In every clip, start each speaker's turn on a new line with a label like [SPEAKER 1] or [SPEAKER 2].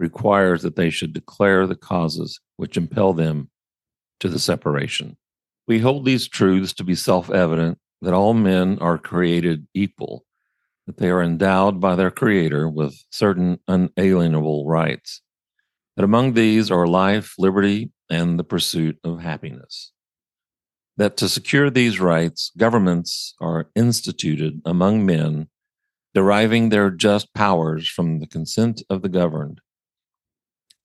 [SPEAKER 1] requires that they should declare the causes which impel them to the separation. We hold these truths to be self evident that all men are created equal, that they are endowed by their Creator with certain unalienable rights, that among these are life, liberty, and the pursuit of happiness that to secure these rights, governments are instituted among men, deriving their just powers from the consent of the governed.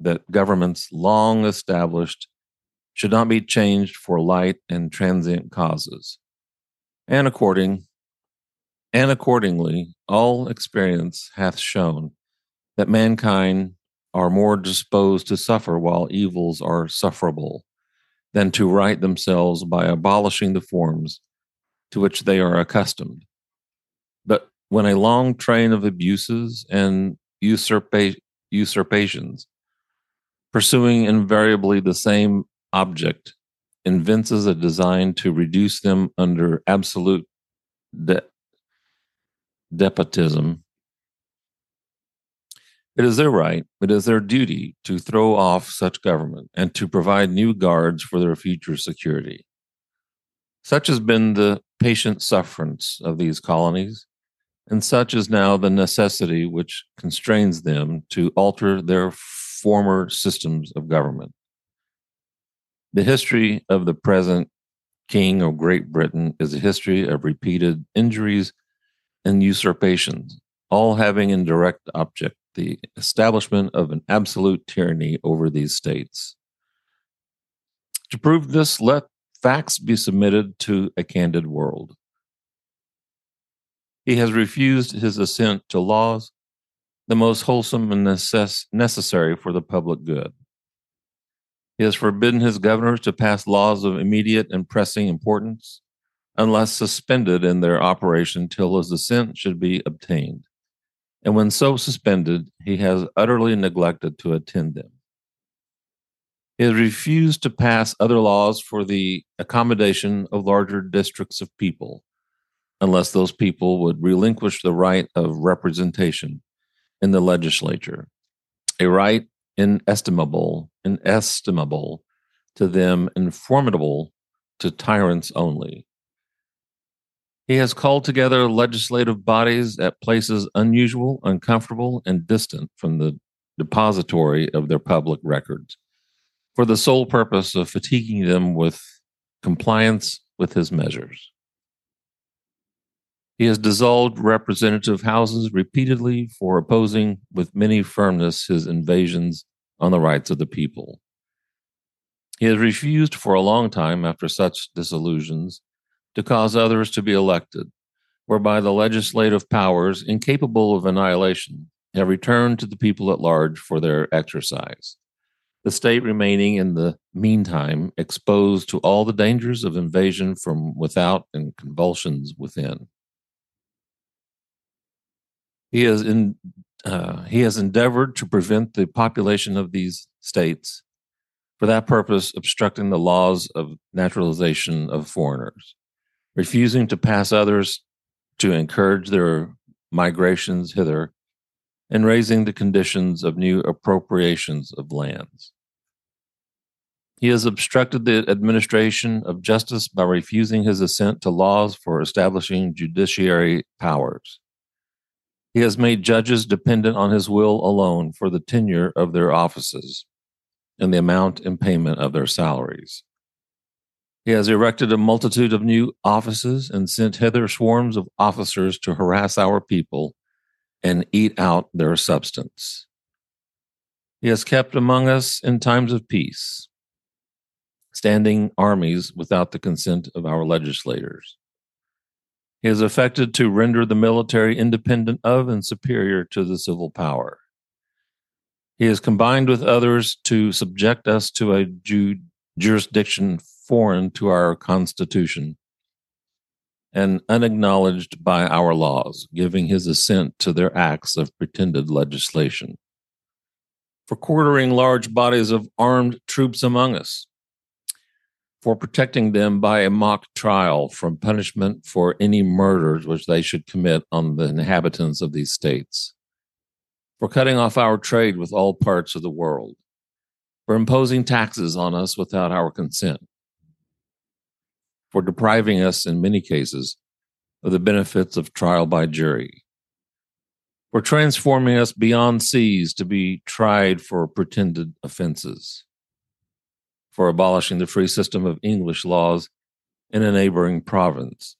[SPEAKER 1] that governments long established should not be changed for light and transient causes. And according and accordingly, all experience hath shown that mankind are more disposed to suffer while evils are sufferable than to right themselves by abolishing the forms to which they are accustomed. But when a long train of abuses and usurpa- usurpations, pursuing invariably the same object, invents a design to reduce them under absolute de- despotism it is their right, it is their duty to throw off such government and to provide new guards for their future security. Such has been the patient sufferance of these colonies, and such is now the necessity which constrains them to alter their former systems of government. The history of the present King of Great Britain is a history of repeated injuries and usurpations, all having in direct object the establishment of an absolute tyranny over these states. To prove this, let facts be submitted to a candid world. He has refused his assent to laws, the most wholesome and necess- necessary for the public good. He has forbidden his governors to pass laws of immediate and pressing importance unless suspended in their operation till his assent should be obtained and when so suspended, he has utterly neglected to attend them. He has refused to pass other laws for the accommodation of larger districts of people, unless those people would relinquish the right of representation in the legislature, a right inestimable, inestimable to them and formidable to tyrants only. He has called together legislative bodies at places unusual, uncomfortable, and distant from the depository of their public records for the sole purpose of fatiguing them with compliance with his measures. He has dissolved representative houses repeatedly for opposing with many firmness his invasions on the rights of the people. He has refused for a long time, after such disillusions, to cause others to be elected, whereby the legislative powers, incapable of annihilation, have returned to the people at large for their exercise. The state remaining in the meantime exposed to all the dangers of invasion from without and convulsions within. He has, in, uh, he has endeavored to prevent the population of these states, for that purpose, obstructing the laws of naturalization of foreigners refusing to pass others to encourage their migrations hither, and raising the conditions of new appropriations of lands. He has obstructed the administration of justice by refusing his assent to laws for establishing judiciary powers. He has made judges dependent on his will alone for the tenure of their offices, and the amount and payment of their salaries. He has erected a multitude of new offices and sent hither swarms of officers to harass our people and eat out their substance. He has kept among us in times of peace, standing armies without the consent of our legislators. He has affected to render the military independent of and superior to the civil power. He has combined with others to subject us to a ju- jurisdiction foreign to our Constitution and unacknowledged by our laws, giving his assent to their acts of pretended legislation. For quartering large bodies of armed troops among us, for protecting them by a mock trial from punishment for any murders which they should commit on the inhabitants of these states, for cutting off our trade with all parts of the world, for imposing taxes on us without our consent, for depriving us, in many cases, of the benefits of trial by jury, for transforming us beyond seas to be tried for pretended offenses, for abolishing the free system of English laws in a neighboring province,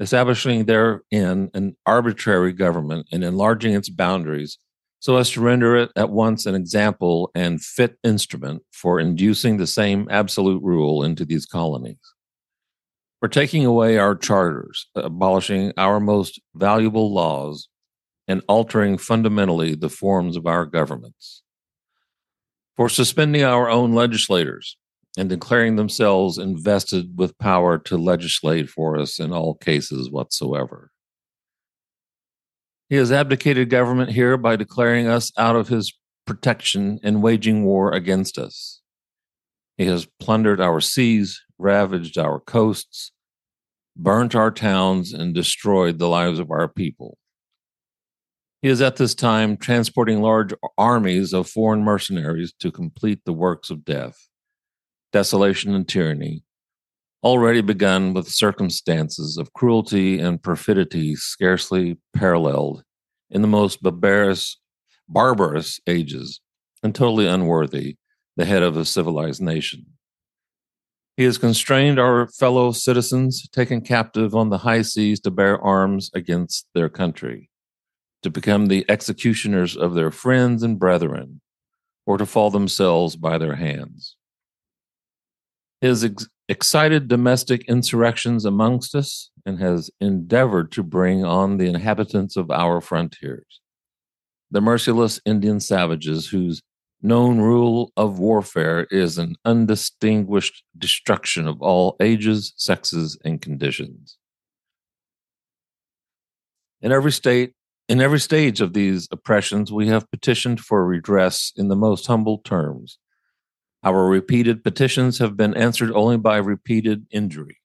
[SPEAKER 1] establishing therein an arbitrary government and enlarging its boundaries so as to render it at once an example and fit instrument for inducing the same absolute rule into these colonies. For taking away our charters, abolishing our most valuable laws, and altering fundamentally the forms of our governments. For suspending our own legislators and declaring themselves invested with power to legislate for us in all cases whatsoever. He has abdicated government here by declaring us out of his protection and waging war against us. He has plundered our seas, ravaged our coasts, burnt our towns, and destroyed the lives of our people. He is at this time transporting large armies of foreign mercenaries to complete the works of death, desolation, and tyranny, already begun with circumstances of cruelty and perfidy scarcely paralleled in the most barbarous, barbarous ages and totally unworthy the head of a civilized nation. He has constrained our fellow citizens taken captive on the high seas to bear arms against their country, to become the executioners of their friends and brethren, or to fall themselves by their hands. His ex- excited domestic insurrections amongst us and has endeavored to bring on the inhabitants of our frontiers, the merciless Indian savages whose known rule of warfare is an undistinguished destruction of all ages, sexes, and conditions. In every state, in every stage of these oppressions, we have petitioned for redress in the most humble terms. Our repeated petitions have been answered only by repeated injury.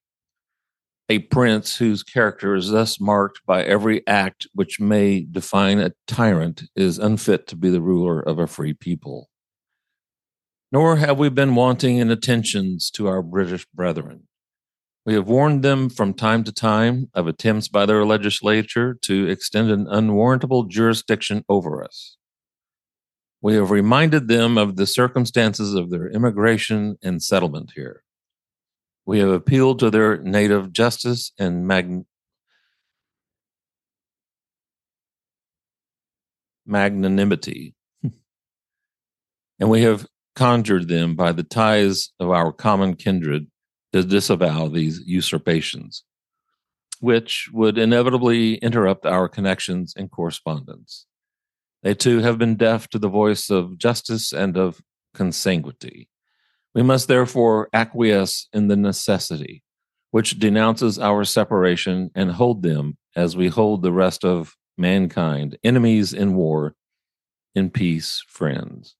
[SPEAKER 1] A prince whose character is thus marked by every act which may define a tyrant is unfit to be the ruler of a free people nor have we been wanting in attentions to our British brethren. We have warned them from time to time of attempts by their legislature to extend an unwarrantable jurisdiction over us. We have reminded them of the circumstances of their immigration and settlement here. We have appealed to their native justice and mag- magnanimity. and we have conjured them by the ties of our common kindred to disavow these usurpations, which would inevitably interrupt our connections and correspondence. They too have been deaf to the voice of justice and of consanguinity. We must therefore acquiesce in the necessity which denounces our separation and hold them as we hold the rest of mankind, enemies in war, in peace, friends.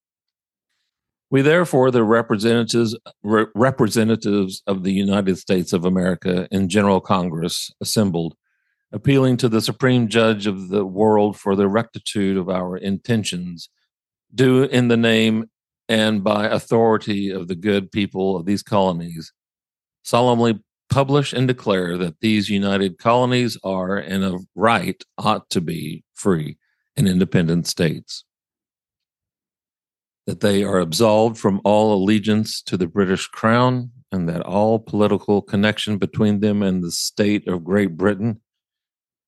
[SPEAKER 1] We therefore, the representatives re- representatives of the United States of America in General Congress assembled, appealing to the Supreme Judge of the world for the rectitude of our intentions, do in the name and by authority of the good people of these colonies, solemnly publish and declare that these united colonies are and of right ought to be free and independent states. That they are absolved from all allegiance to the British Crown, and that all political connection between them and the state of Great Britain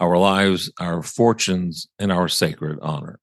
[SPEAKER 1] our lives, our fortunes, and our sacred honor.